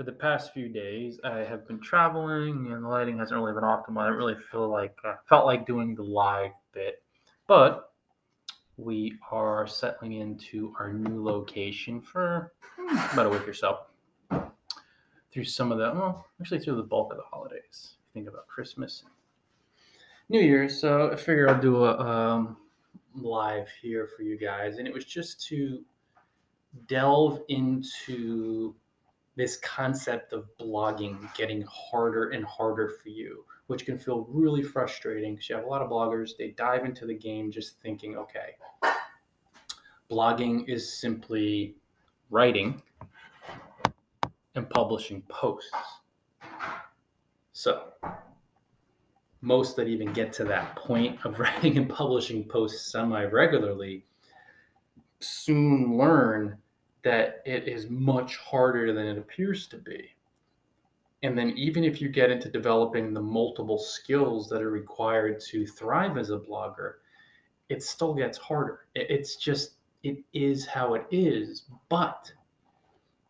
for the past few days, I have been traveling and the lighting hasn't really been optimal. I don't really feel like uh, felt like doing the live bit, but we are settling into our new location for about a week or so. Through some of the, well, actually through the bulk of the holidays. Think about Christmas, New Year's. So I figure I'll do a um, live here for you guys, and it was just to delve into this concept of blogging getting harder and harder for you, which can feel really frustrating because you have a lot of bloggers, they dive into the game just thinking, okay, blogging is simply writing and publishing posts. So, most that even get to that point of writing and publishing posts semi regularly soon learn that it is much harder than it appears to be. And then, even if you get into developing the multiple skills that are required to thrive as a blogger, it still gets harder. It's just, it is how it is. But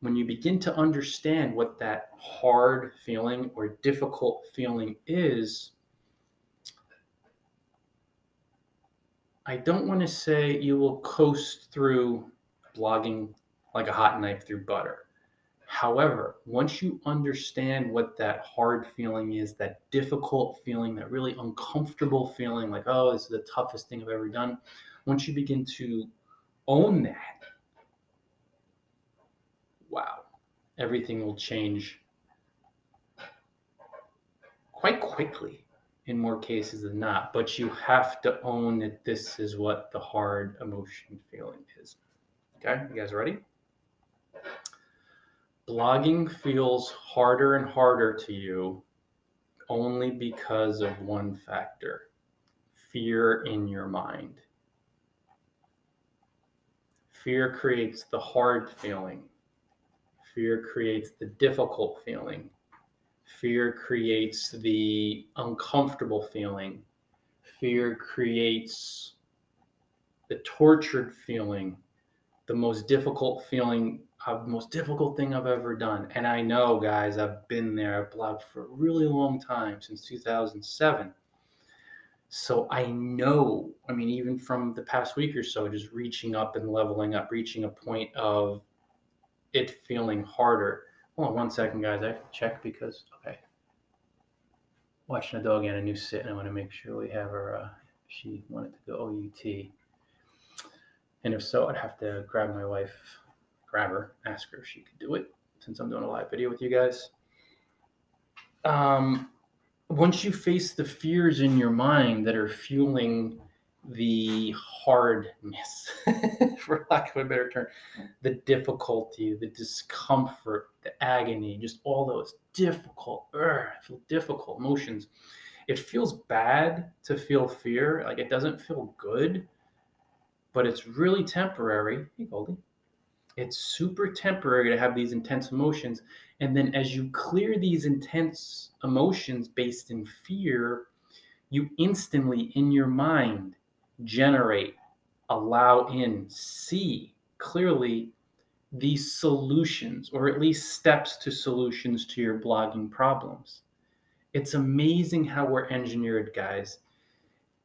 when you begin to understand what that hard feeling or difficult feeling is, I don't want to say you will coast through blogging like a hot knife through butter. However, once you understand what that hard feeling is, that difficult feeling, that really uncomfortable feeling, like, oh, this is the toughest thing I've ever done, once you begin to own that, wow, everything will change quite quickly in more cases than not. But you have to own that this is what the hard emotion feeling is. Okay, you guys ready? Blogging feels harder and harder to you only because of one factor fear in your mind. Fear creates the hard feeling. Fear creates the difficult feeling. Fear creates the uncomfortable feeling. Fear creates the tortured feeling, the most difficult feeling uh, most difficult thing I've ever done. And I know, guys, I've been there. I've blogged for a really long time, since 2007. So I know, I mean, even from the past week or so, just reaching up and leveling up, reaching a point of it feeling harder. Hold on one second, guys. I have to check because, okay. Watching a dog and a new sit, and I want to make sure we have her. Uh, she wanted to go OUT. And if so, I'd have to grab my wife grab her, ask her if she could do it, since I'm doing a live video with you guys. Um, once you face the fears in your mind that are fueling the hardness, for lack of a better term, the difficulty, the discomfort, the agony, just all those difficult, feel difficult emotions. It feels bad to feel fear. Like it doesn't feel good, but it's really temporary. Hey, Goldie it's super temporary to have these intense emotions. And then as you clear these intense emotions based in fear, you instantly in your mind generate, allow in, see clearly these solutions, or at least steps to solutions to your blogging problems. It's amazing how we're engineered, guys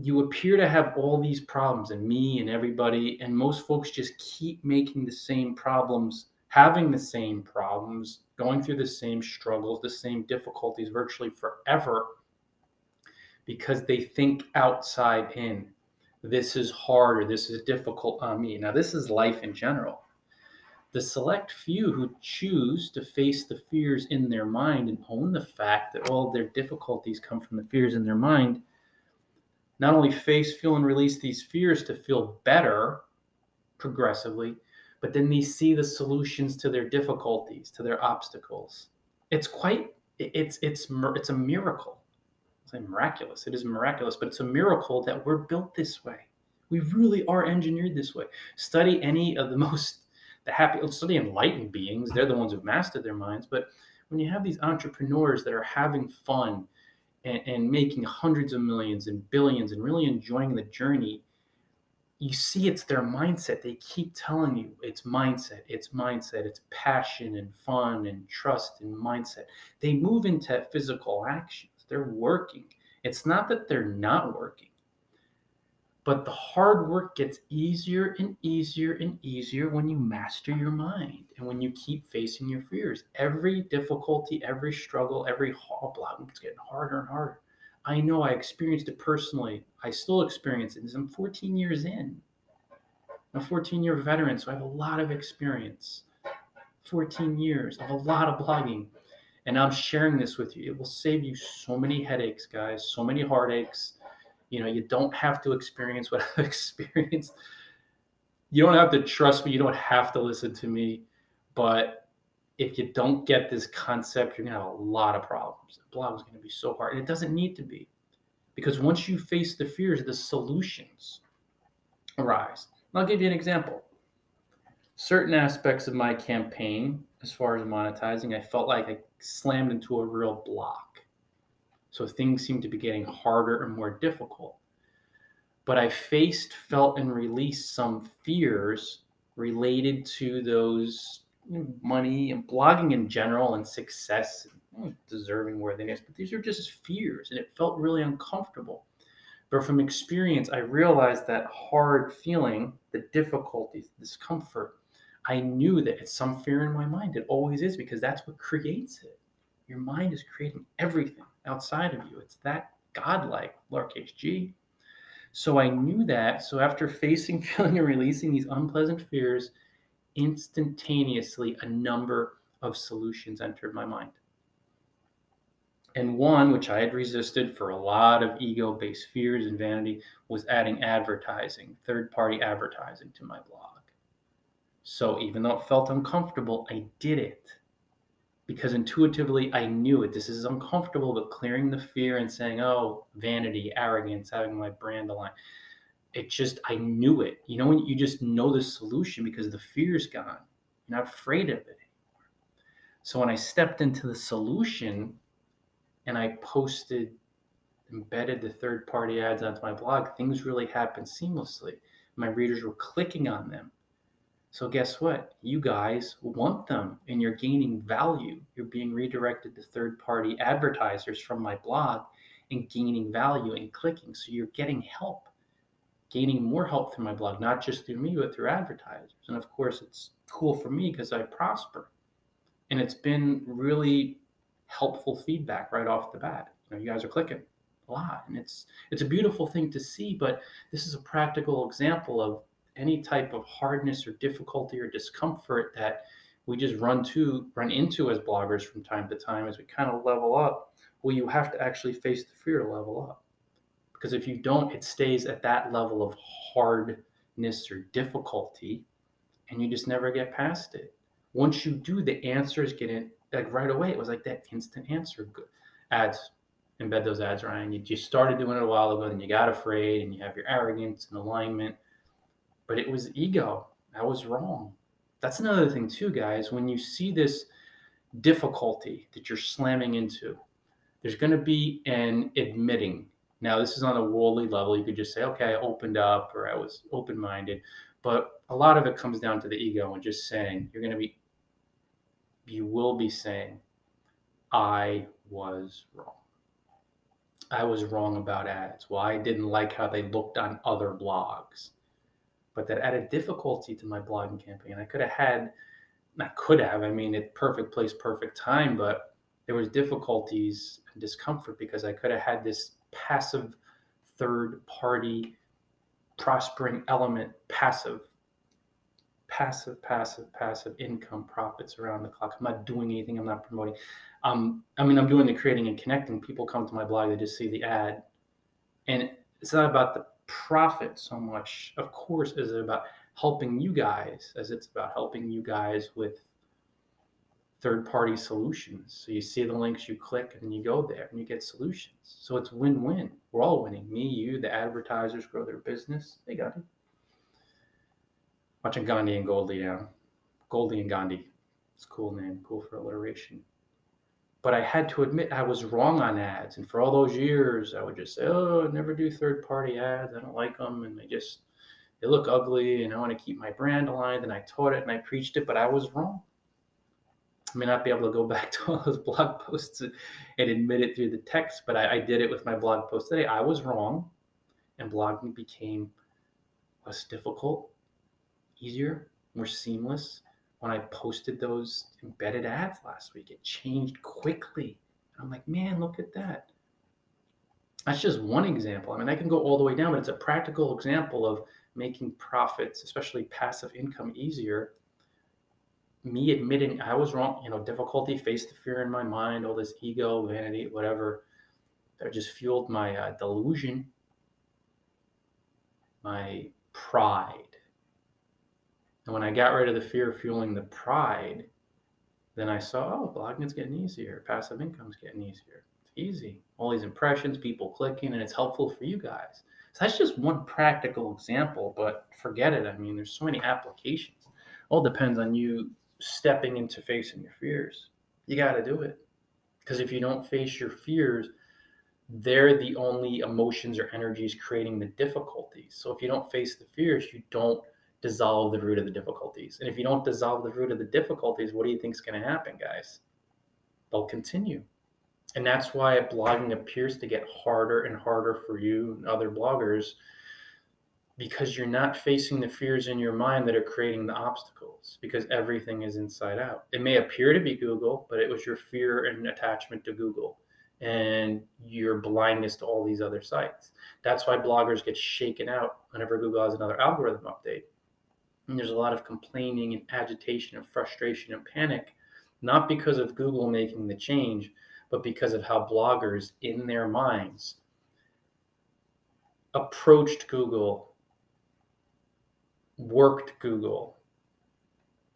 you appear to have all these problems and me and everybody and most folks just keep making the same problems having the same problems going through the same struggles the same difficulties virtually forever because they think outside in. This is hard or this is difficult on me. Now this is life in general. The select few who choose to face the fears in their mind and own the fact that all their difficulties come from the fears in their mind not only face, feel, and release these fears to feel better progressively, but then they see the solutions to their difficulties, to their obstacles. It's quite, it's it's it's a miracle. It's like miraculous. It is miraculous, but it's a miracle that we're built this way. We really are engineered this way. Study any of the most the happy, study enlightened beings. They're the ones who've mastered their minds. But when you have these entrepreneurs that are having fun, and, and making hundreds of millions and billions and really enjoying the journey, you see it's their mindset. They keep telling you it's mindset, it's mindset, it's passion and fun and trust and mindset. They move into physical actions. They're working. It's not that they're not working, but the hard work gets easier and easier and easier when you master your mind and when you keep facing your fears. Every difficulty, every struggle, every hobble, it's getting harder and harder. I know I experienced it personally. I still experience it. I'm 14 years in. I'm a 14 year veteran, so I have a lot of experience. 14 years of a lot of blogging. And I'm sharing this with you. It will save you so many headaches, guys, so many heartaches. You know, you don't have to experience what I've experienced. You don't have to trust me. You don't have to listen to me. But if you don't get this concept, you're going to have a lot of problems. The blog is going to be so hard. And it doesn't need to be. Because once you face the fears, the solutions arise. I'll give you an example. Certain aspects of my campaign, as far as monetizing, I felt like I slammed into a real block. So things seemed to be getting harder and more difficult. But I faced, felt, and released some fears related to those money and blogging in general and success, and deserving worthiness. But these are just fears, and it felt really uncomfortable. But from experience, I realized that hard feeling, the difficulties, discomfort, I knew that it's some fear in my mind. It always is because that's what creates it. Your mind is creating everything outside of you. It's that godlike, lowercase g. So I knew that. So after facing, feeling, and releasing these unpleasant fears, instantaneously a number of solutions entered my mind. And one, which I had resisted for a lot of ego based fears and vanity, was adding advertising, third party advertising to my blog. So even though it felt uncomfortable, I did it because intuitively I knew it. This is uncomfortable, but clearing the fear and saying, oh, vanity, arrogance, having my brand aligned. It just, I knew it. You know, when you just know the solution because the fear's gone, you're not afraid of it anymore. So when I stepped into the solution and I posted, embedded the third party ads onto my blog, things really happened seamlessly. My readers were clicking on them so guess what? You guys want them and you're gaining value. You're being redirected to third party advertisers from my blog and gaining value and clicking. So you're getting help, gaining more help through my blog, not just through me, but through advertisers. And of course, it's cool for me because I prosper. And it's been really helpful feedback right off the bat. You know, you guys are clicking a lot. And it's it's a beautiful thing to see, but this is a practical example of any type of hardness or difficulty or discomfort that we just run to run into as bloggers from time to time as we kind of level up well you have to actually face the fear to level up. Because if you don't it stays at that level of hardness or difficulty and you just never get past it. Once you do the answers get in like right away it was like that instant answer ads embed those ads ryan. You just started doing it a while ago then you got afraid and you have your arrogance and alignment but it was ego. I was wrong. That's another thing, too, guys. When you see this difficulty that you're slamming into, there's going to be an admitting. Now, this is on a worldly level. You could just say, okay, I opened up or I was open minded. But a lot of it comes down to the ego and just saying, you're going to be, you will be saying, I was wrong. I was wrong about ads. Well, I didn't like how they looked on other blogs but that added difficulty to my blogging campaign. I could have had, not could have, I mean, it perfect place, perfect time, but there was difficulties and discomfort because I could have had this passive third party prospering element, passive, passive, passive, passive income profits around the clock. I'm not doing anything. I'm not promoting. Um, I mean, I'm doing the creating and connecting. People come to my blog, they just see the ad. And it's not about the profit so much, of course, is it about helping you guys as it's about helping you guys with third party solutions. So you see the links, you click, and you go there and you get solutions. So it's win win. We're all winning. Me, you, the advertisers grow their business. They got it. Watching Gandhi and Goldie down. Goldie and Gandhi. It's a cool name, cool for alliteration but I had to admit I was wrong on ads. And for all those years, I would just say, "Oh, I never do third-party ads. I don't like them," and they just they look ugly and I want to keep my brand aligned. And I taught it and I preached it, but I was wrong. I may not be able to go back to all those blog posts and admit it through the text, but I, I did it with my blog post today. I was wrong, and blogging became less difficult, easier, more seamless. When I posted those embedded ads last week, it changed quickly. I'm like, man, look at that. That's just one example. I mean, I can go all the way down, but it's a practical example of making profits, especially passive income, easier. Me admitting I was wrong, you know, difficulty, faced the fear in my mind, all this ego, vanity, whatever, that just fueled my uh, delusion, my pride. And when I got rid of the fear fueling the pride, then I saw, oh, blogging is getting easier, passive income is getting easier. It's easy. All these impressions, people clicking, and it's helpful for you guys. So that's just one practical example, but forget it. I mean, there's so many applications. All depends on you stepping into facing your fears. You got to do it. Because if you don't face your fears, they're the only emotions or energies creating the difficulties. So if you don't face the fears, you don't dissolve the root of the difficulties. And if you don't dissolve the root of the difficulties, what do you think is going to happen, guys? They'll continue. And that's why blogging appears to get harder and harder for you and other bloggers because you're not facing the fears in your mind that are creating the obstacles because everything is inside out. It may appear to be Google, but it was your fear and attachment to Google and your blindness to all these other sites. That's why bloggers get shaken out whenever Google has another algorithm update. And there's a lot of complaining and agitation and frustration and panic, not because of Google making the change, but because of how bloggers in their minds approached Google worked Google,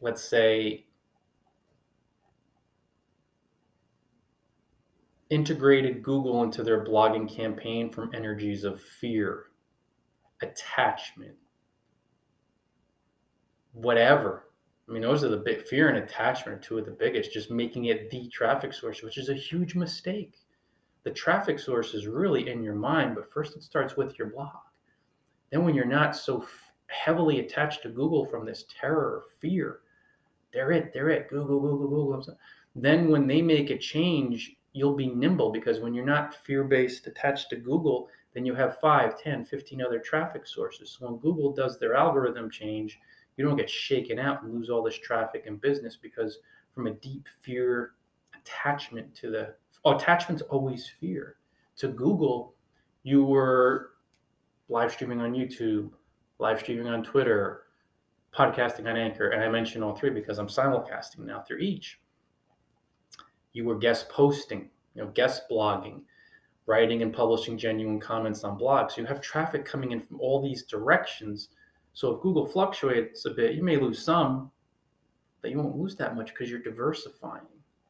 let's say, integrated Google into their blogging campaign from energies of fear, attachment, whatever. I mean, those are the big fear and attachment are two of the biggest, just making it the traffic source, which is a huge mistake. The traffic source is really in your mind, but first it starts with your blog. Then, when you're not so heavily attached to Google from this terror, fear. They're it, they're it, Google, Google, Google. Then when they make a change, you'll be nimble because when you're not fear based attached to Google, then you have 5, 10, 15 other traffic sources. So when Google does their algorithm change, you don't get shaken out and lose all this traffic and business because from a deep fear attachment to the oh, attachment's always fear. To Google, you were live streaming on YouTube, live streaming on Twitter, podcasting on Anchor, and I mention all three because I'm simulcasting now through each. You were guest posting, you know, guest blogging, writing and publishing genuine comments on blogs. You have traffic coming in from all these directions. So if Google fluctuates a bit, you may lose some, but you won't lose that much because you're diversifying.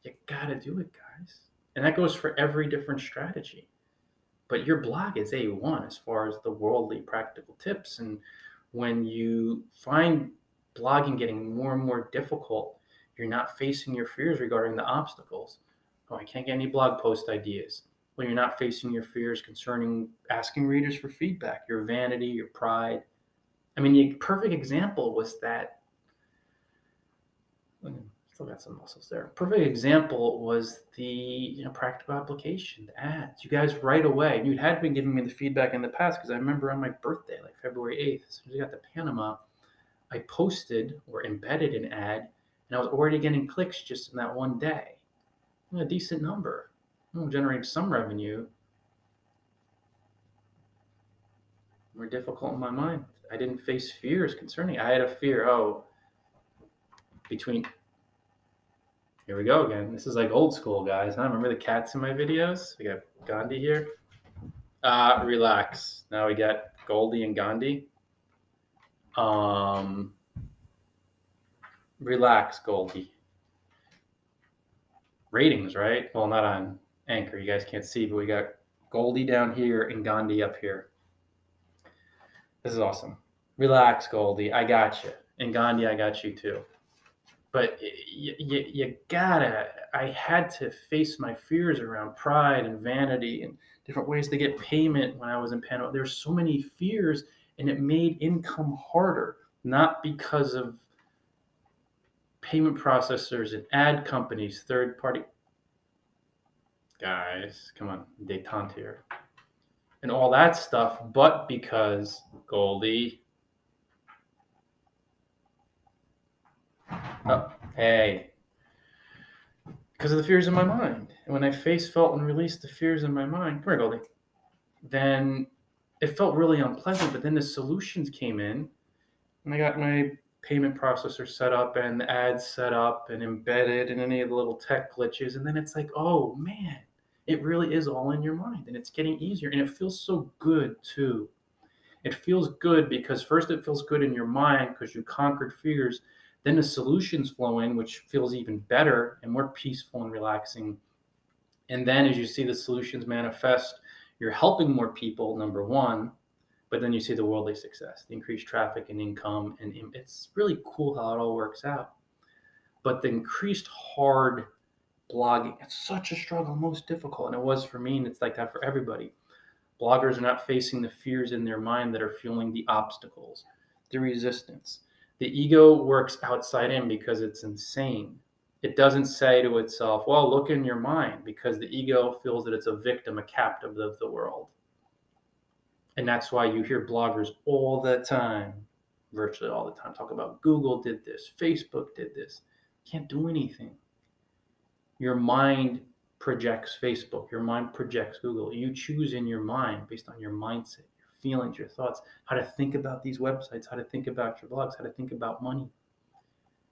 You got to do it, guys. And that goes for every different strategy but your blog is A1 as far as the worldly practical tips. And when you find blogging getting more and more difficult, you're not facing your fears regarding the obstacles. Oh, I can't get any blog post ideas. Well, you're not facing your fears concerning asking readers for feedback, your vanity, your pride. I mean, the perfect example was that oh, still got some muscles there. Perfect example was the you know practical application, the ads. You guys right away, you had been giving me the feedback in the past because I remember on my birthday, like February 8th, as soon as I got to Panama, I posted or embedded an ad and I was already getting clicks just in that one day. A decent number. Hmm, I'm generating some revenue. More difficult in my mind. I didn't face fears concerning. I had a fear, oh, between here we go again. This is like old school, guys. Huh? Remember the cats in my videos? We got Gandhi here. Uh, relax. Now we got Goldie and Gandhi. Um, relax, Goldie. Ratings, right? Well, not on Anchor. You guys can't see, but we got Goldie down here and Gandhi up here. This is awesome. Relax, Goldie. I got you. And Gandhi, I got you too but you, you, you, gotta i had to face my fears around pride and vanity and different ways to get payment when i was in panama there's so many fears and it made income harder, not because of payment processors and ad companies, third party. Guys, come on, detente here. And all that stuff, but because Goldie. Oh, hey. Because of the fears in my mind. And when I face, felt, and released the fears in my mind, come here, Goldie, then it felt really unpleasant. But then the solutions came in, and I got my payment processor set up and the ads set up and embedded and any of the little tech glitches. And then it's like, oh man, it really is all in your mind and it's getting easier. And it feels so good too. It feels good because first it feels good in your mind because you conquered fears. Then the solutions flow in, which feels even better and more peaceful and relaxing. And then as you see the solutions manifest, you're helping more people, number one, but then you see the worldly success, the increased traffic and income, and it's really cool how it all works out. But the increased hard blogging, it's such a struggle, most difficult, and it was for me, and it's like that for everybody. Bloggers are not facing the fears in their mind that are fueling the obstacles, the resistance. The ego works outside in because it's insane. It doesn't say to itself, well, look in your mind, because the ego feels that it's a victim, a captive of the world. And that's why you hear bloggers all the time, virtually all the time, talk about Google did this, Facebook did this. Can't do anything. Your mind projects Facebook, your mind projects Google. You choose in your mind based on your mindset, your feelings, your thoughts, how to think about these websites, how to think about your blogs, how to think about money.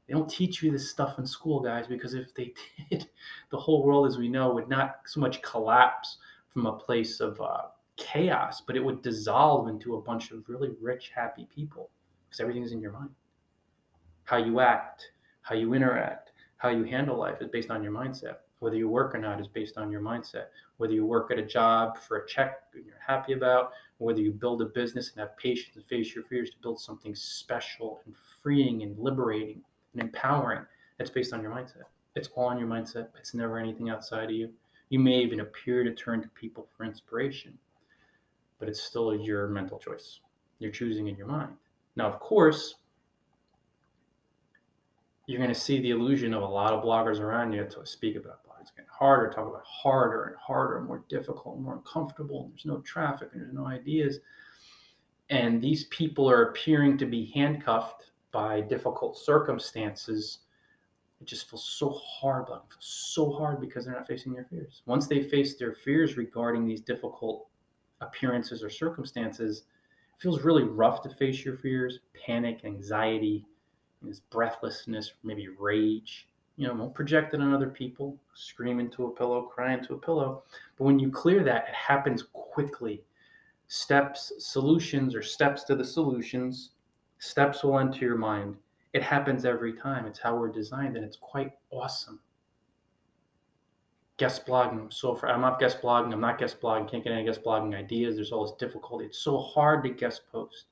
They don't teach you this stuff in school, guys, because if they did, the whole world as we know would not so much collapse from a place of uh, chaos, but it would dissolve into a bunch of really rich, happy people because everything's in your mind. How you act, how you interact, how you handle life is based on your mindset. Whether you work or not is based on your mindset. Whether you work at a job for a check and you're happy about, whether you build a business and have patience and face your fears to build something special and freeing and liberating and empowering, that's based on your mindset. It's all on your mindset. It's never anything outside of you. You may even appear to turn to people for inspiration but it's still your mental choice. You're choosing in your mind. Now, of course, you're going to see the illusion of a lot of bloggers around you to speak about blogs getting harder, talk about harder and harder, more difficult, more uncomfortable. There's no traffic and there's no ideas. And these people are appearing to be handcuffed by difficult circumstances. It just feels so hard, blogging feels so hard because they're not facing their fears. Once they face their fears regarding these difficult appearances or circumstances, it feels really rough to face your fears, panic, anxiety, this breathlessness, maybe rage. You know, don't project it on other people, scream into a pillow, cry into a pillow. But when you clear that, it happens quickly. Steps, solutions, or steps to the solutions, steps will enter your mind. It happens every time. It's how we're designed, and it's quite awesome guest blogging. So for I'm not guest blogging, I'm not guest blogging, can't get any guest blogging ideas. There's all this difficulty. It's so hard to guest post.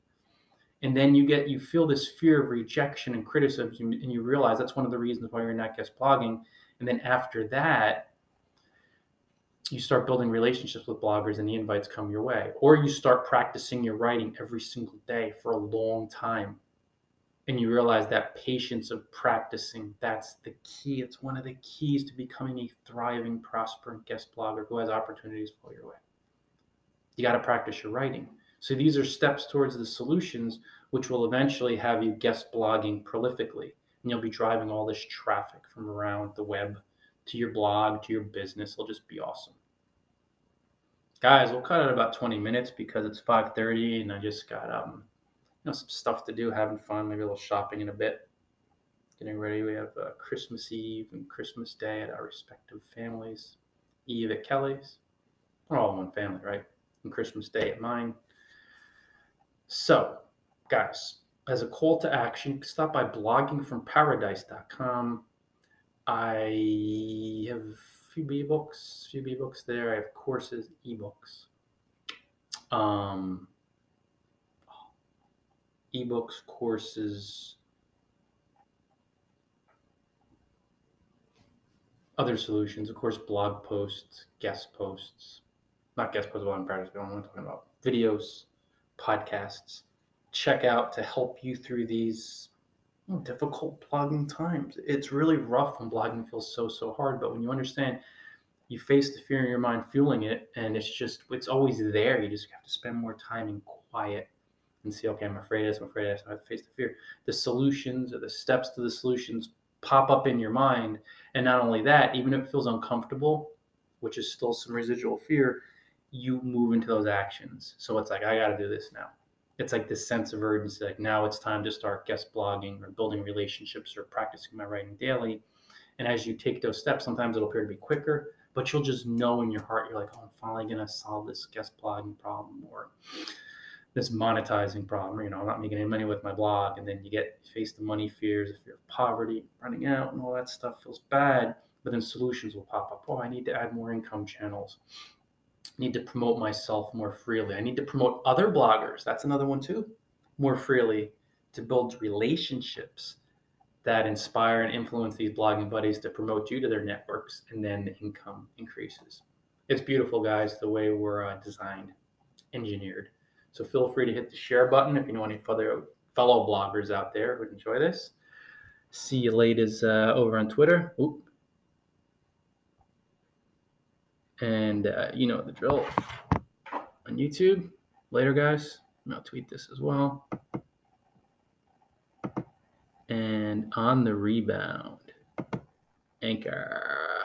And then you get you feel this fear of rejection and criticism, and you realize that's one of the reasons why you're not guest blogging. And then after that, you start building relationships with bloggers and the invites come your way. Or you start practicing your writing every single day for a long time and you realize that patience of practicing that's the key it's one of the keys to becoming a thriving prospering guest blogger who has opportunities flow your way you got to practice your writing so these are steps towards the solutions which will eventually have you guest blogging prolifically and you'll be driving all this traffic from around the web to your blog to your business it'll just be awesome guys we'll cut it about 20 minutes because it's 5.30 and i just got um you know, some stuff to do, having fun, maybe a little shopping in a bit. Getting ready. We have uh, Christmas Eve and Christmas Day at our respective families. Eve at Kelly's. We're all one family, right? And Christmas Day at mine. So, guys, as a call to action, stop by bloggingfromparadise.com. I have a few ebooks, few ebooks there. I have courses, ebooks. Um, ebooks, courses, other solutions, of course, blog posts, guest posts, not guest posts, I'm proud of, I'm talking about videos, podcasts, check out to help you through these difficult blogging times. It's really rough when blogging feels so, so hard. But when you understand you face the fear in your mind fueling it, and it's just, it's always there. You just have to spend more time in quiet and see, okay, I'm afraid of this, I'm afraid of this, I have to face the fear. The solutions or the steps to the solutions pop up in your mind. And not only that, even if it feels uncomfortable, which is still some residual fear, you move into those actions. So it's like, I got to do this now. It's like this sense of urgency. Like now it's time to start guest blogging or building relationships or practicing my writing daily. And as you take those steps, sometimes it'll appear to be quicker, but you'll just know in your heart, you're like, oh, I'm finally going to solve this guest blogging problem or this monetizing problem. You know, I'm not making any money with my blog. And then you get face the money fears, the fear of poverty, running out, and all that stuff feels bad. But then solutions will pop up. Oh, I need to add more income channels. Need to promote myself more freely. I need to promote other bloggers. That's another one too. More freely to build relationships that inspire and influence these blogging buddies to promote you to their networks, and then the income increases. It's beautiful, guys, the way we're uh, designed, engineered. So feel free to hit the share button if you know any other fellow bloggers out there who would enjoy this. See you ladies uh, over on Twitter. Oop. And uh, you know the drill on YouTube. Later, guys. I'll tweet this as well. And on the rebound, Anchor.